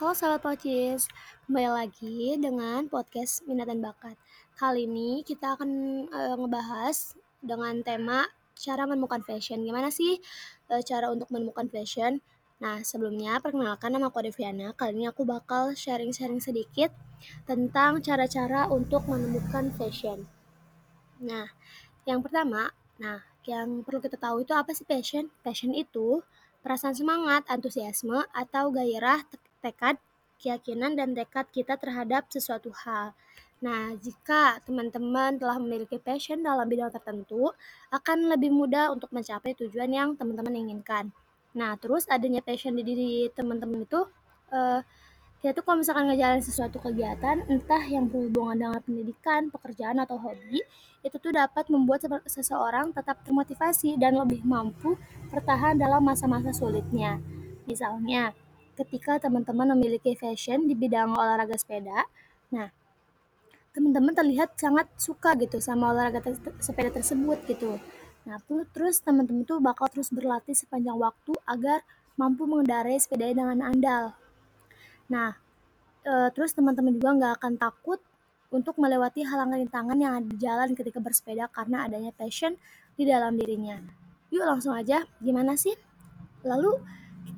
Halo sahabat Pocis, kembali lagi dengan podcast Minat dan Bakat. Kali ini kita akan uh, ngebahas dengan tema cara menemukan fashion. Gimana sih uh, cara untuk menemukan fashion? Nah, sebelumnya perkenalkan nama aku Deviana. Kali ini aku bakal sharing-sharing sedikit tentang cara-cara untuk menemukan fashion. Nah, yang pertama, nah yang perlu kita tahu itu apa sih passion? Passion itu perasaan semangat, antusiasme, atau gairah tekad, keyakinan, dan tekad kita terhadap sesuatu hal. Nah, jika teman-teman telah memiliki passion dalam bidang tertentu, akan lebih mudah untuk mencapai tujuan yang teman-teman inginkan. Nah, terus adanya passion di diri teman-teman itu, uh, kita kalau misalkan ngejalanin sesuatu kegiatan, entah yang berhubungan dengan pendidikan, pekerjaan, atau hobi, itu tuh dapat membuat seseorang tetap termotivasi dan lebih mampu bertahan dalam masa-masa sulitnya. Misalnya, ketika teman-teman memiliki fashion di bidang olahraga sepeda, nah teman-teman terlihat sangat suka gitu sama olahraga te sepeda tersebut gitu. Nah, terus teman-teman tuh bakal terus berlatih sepanjang waktu agar mampu mengendarai sepeda dengan andal. Nah, e, terus teman-teman juga nggak akan takut untuk melewati halangan rintangan yang ada di jalan ketika bersepeda karena adanya passion di dalam dirinya. Yuk langsung aja, gimana sih? Lalu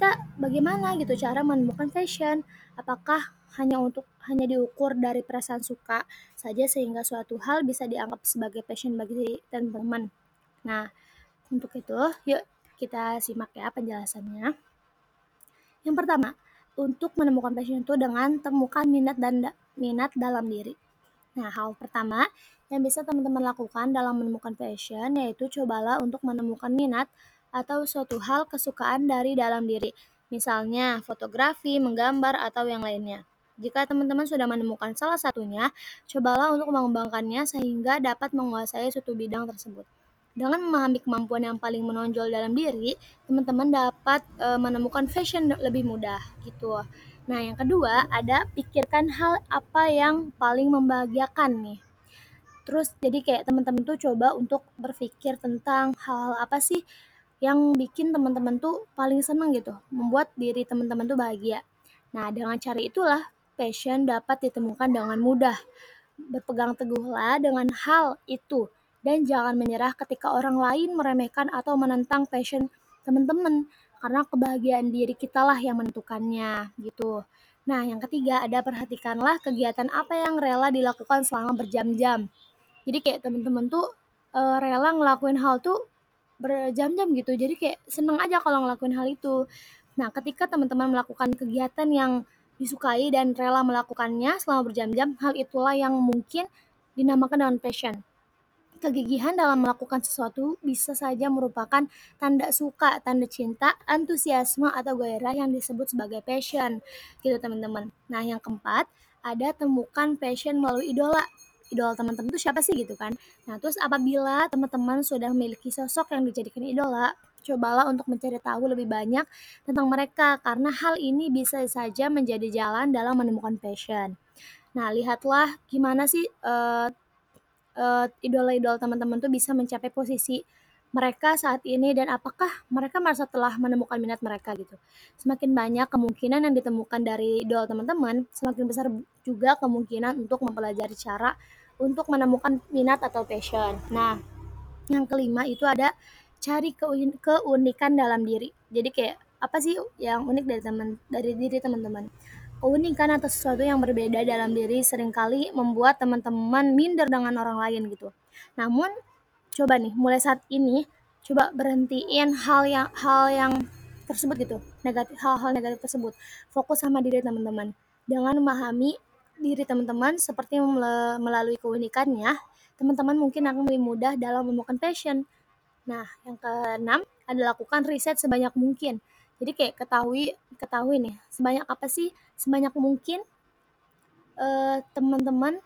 kita bagaimana gitu cara menemukan fashion? Apakah hanya untuk hanya diukur dari perasaan suka saja sehingga suatu hal bisa dianggap sebagai passion bagi teman-teman? Nah, untuk itu yuk kita simak ya penjelasannya. Yang pertama, untuk menemukan passion itu dengan temukan minat dan da minat dalam diri. Nah, hal pertama yang bisa teman-teman lakukan dalam menemukan passion yaitu cobalah untuk menemukan minat atau suatu hal kesukaan dari dalam diri, misalnya fotografi, menggambar, atau yang lainnya. Jika teman-teman sudah menemukan salah satunya, cobalah untuk mengembangkannya sehingga dapat menguasai suatu bidang tersebut. Dengan memahami kemampuan yang paling menonjol dalam diri, teman-teman dapat e, menemukan fashion lebih mudah gitu. Nah, yang kedua ada pikirkan hal apa yang paling membahagiakan nih. Terus jadi kayak teman-teman tuh coba untuk berpikir tentang hal-hal apa sih yang bikin teman-teman tuh paling seneng gitu, membuat diri teman-teman tuh bahagia. Nah, dengan cara itulah passion dapat ditemukan dengan mudah. Berpegang teguhlah dengan hal itu dan jangan menyerah ketika orang lain meremehkan atau menentang passion teman-teman karena kebahagiaan diri kita lah yang menentukannya gitu. Nah, yang ketiga ada perhatikanlah kegiatan apa yang rela dilakukan selama berjam-jam. Jadi kayak teman-teman tuh e, rela ngelakuin hal tuh berjam-jam gitu. Jadi kayak seneng aja kalau ngelakuin hal itu. Nah, ketika teman-teman melakukan kegiatan yang disukai dan rela melakukannya selama berjam-jam, hal itulah yang mungkin dinamakan dengan passion. Kegigihan dalam melakukan sesuatu bisa saja merupakan tanda suka, tanda cinta, antusiasme, atau gairah yang disebut sebagai passion. Gitu teman-teman. Nah, yang keempat, ada temukan passion melalui idola idola teman-teman itu siapa sih gitu kan. Nah, terus apabila teman-teman sudah memiliki sosok yang dijadikan idola, cobalah untuk mencari tahu lebih banyak tentang mereka karena hal ini bisa saja menjadi jalan dalam menemukan passion. Nah, lihatlah gimana sih uh, uh, idola-idola teman-teman tuh bisa mencapai posisi mereka saat ini dan apakah mereka merasa telah menemukan minat mereka gitu. Semakin banyak kemungkinan yang ditemukan dari idola teman-teman, semakin besar juga kemungkinan untuk mempelajari cara untuk menemukan minat atau passion. Nah, yang kelima itu ada cari keunikan dalam diri. Jadi kayak apa sih yang unik dari teman dari diri teman-teman? Keunikan atau sesuatu yang berbeda dalam diri sering kali membuat teman-teman minder dengan orang lain gitu. Namun coba nih mulai saat ini coba berhentiin hal yang hal yang tersebut gitu negatif hal-hal negatif tersebut fokus sama diri teman-teman dengan memahami diri teman-teman seperti melalui keunikannya, teman-teman mungkin akan lebih mudah dalam menemukan passion. Nah, yang keenam adalah lakukan riset sebanyak mungkin. Jadi kayak ketahui ketahui nih, sebanyak apa sih? Sebanyak mungkin uh, teman-teman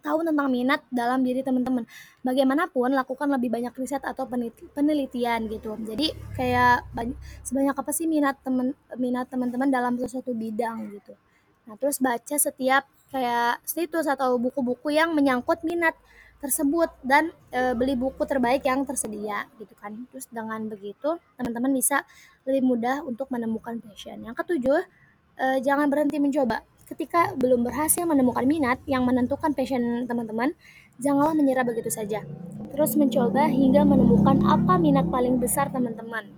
tahu tentang minat dalam diri teman-teman. Bagaimanapun lakukan lebih banyak riset atau penelitian gitu. Jadi kayak sebanyak apa sih minat teman minat teman-teman dalam sesuatu bidang gitu. Nah, terus baca setiap kayak situs atau buku-buku yang menyangkut minat tersebut dan e, beli buku terbaik yang tersedia gitu kan. Terus dengan begitu teman-teman bisa lebih mudah untuk menemukan passion. Yang ketujuh, e, jangan berhenti mencoba. Ketika belum berhasil menemukan minat yang menentukan passion teman-teman, janganlah menyerah begitu saja. Terus mencoba hingga menemukan apa minat paling besar teman-teman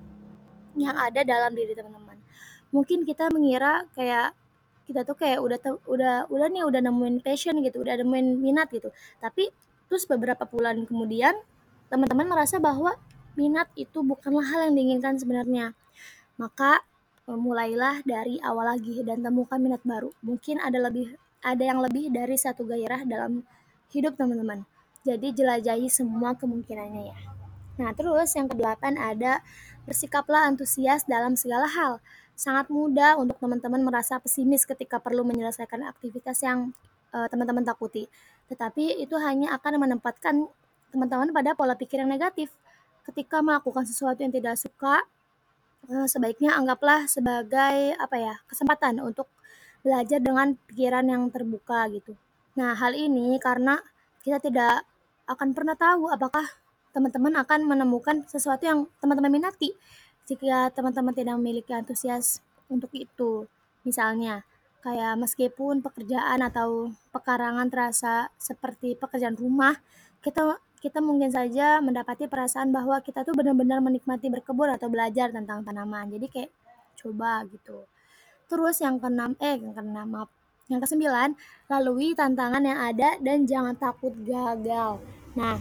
yang ada dalam diri teman-teman. Mungkin kita mengira kayak kita tuh kayak udah udah udah nih udah nemuin passion gitu, udah nemuin minat gitu. Tapi terus beberapa bulan kemudian teman-teman merasa bahwa minat itu bukanlah hal yang diinginkan sebenarnya. Maka e, mulailah dari awal lagi dan temukan minat baru. Mungkin ada lebih ada yang lebih dari satu gairah dalam hidup teman-teman. Jadi jelajahi semua kemungkinannya ya. Nah, terus yang kedelapan ada bersikaplah antusias dalam segala hal. Sangat mudah untuk teman-teman merasa pesimis ketika perlu menyelesaikan aktivitas yang uh, teman-teman takuti. Tetapi itu hanya akan menempatkan teman-teman pada pola pikir yang negatif. Ketika melakukan sesuatu yang tidak suka, uh, sebaiknya anggaplah sebagai apa ya kesempatan untuk belajar dengan pikiran yang terbuka gitu. Nah, hal ini karena kita tidak akan pernah tahu apakah teman-teman akan menemukan sesuatu yang teman-teman minati jika teman-teman tidak memiliki antusias untuk itu. Misalnya, kayak meskipun pekerjaan atau pekarangan terasa seperti pekerjaan rumah, kita kita mungkin saja mendapati perasaan bahwa kita tuh benar-benar menikmati berkebun atau belajar tentang tanaman. Jadi kayak coba gitu. Terus yang keenam, eh yang keenam maaf. Yang kesembilan, lalui tantangan yang ada dan jangan takut gagal. Nah,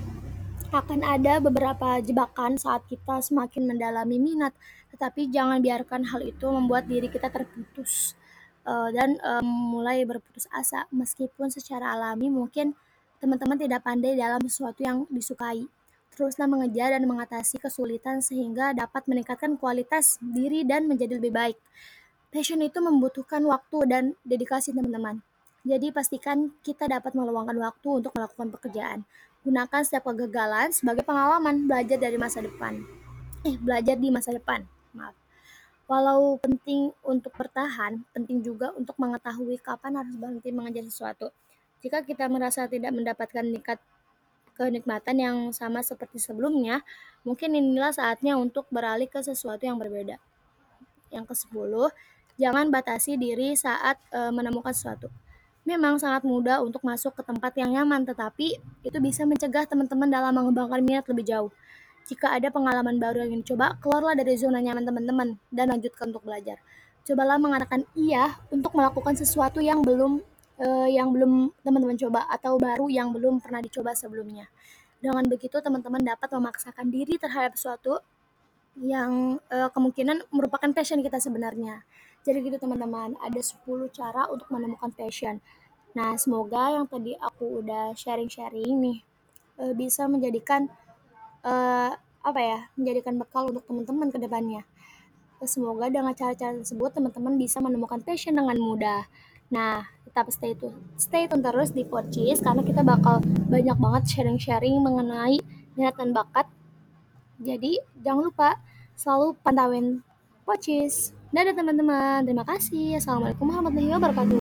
akan ada beberapa jebakan saat kita semakin mendalami minat, tetapi jangan biarkan hal itu membuat diri kita terputus uh, dan um, mulai berputus asa. Meskipun secara alami mungkin teman-teman tidak pandai dalam sesuatu yang disukai. Teruslah mengejar dan mengatasi kesulitan sehingga dapat meningkatkan kualitas diri dan menjadi lebih baik. Passion itu membutuhkan waktu dan dedikasi teman-teman. Jadi pastikan kita dapat meluangkan waktu untuk melakukan pekerjaan. Gunakan setiap kegagalan sebagai pengalaman belajar dari masa depan. Eh, belajar di masa depan. Maaf. Walau penting untuk bertahan, penting juga untuk mengetahui kapan harus berhenti mengejar sesuatu. Jika kita merasa tidak mendapatkan nikat kenikmatan yang sama seperti sebelumnya, mungkin inilah saatnya untuk beralih ke sesuatu yang berbeda. Yang ke-10, jangan batasi diri saat e, menemukan sesuatu. Memang sangat mudah untuk masuk ke tempat yang nyaman, tetapi itu bisa mencegah teman-teman dalam mengembangkan minat lebih jauh. Jika ada pengalaman baru yang ingin coba, keluarlah dari zona nyaman teman-teman dan lanjutkan untuk belajar. Cobalah mengatakan iya untuk melakukan sesuatu yang belum uh, yang belum teman-teman coba atau baru yang belum pernah dicoba sebelumnya. Dengan begitu teman-teman dapat memaksakan diri terhadap sesuatu yang uh, kemungkinan merupakan passion kita sebenarnya. Jadi gitu teman-teman, ada 10 cara untuk menemukan passion. Nah, semoga yang tadi aku udah sharing-sharing nih uh, bisa menjadikan uh, apa ya, menjadikan bekal untuk teman-teman ke depannya. semoga dengan cara-cara tersebut teman-teman bisa menemukan passion dengan mudah. Nah, tetap stay tune, stay tune terus di Porcis karena kita bakal banyak banget sharing-sharing mengenai minat dan bakat. Jadi, jangan lupa selalu pantauin Porcis. Dadah teman-teman, terima kasih. Assalamualaikum warahmatullahi wabarakatuh.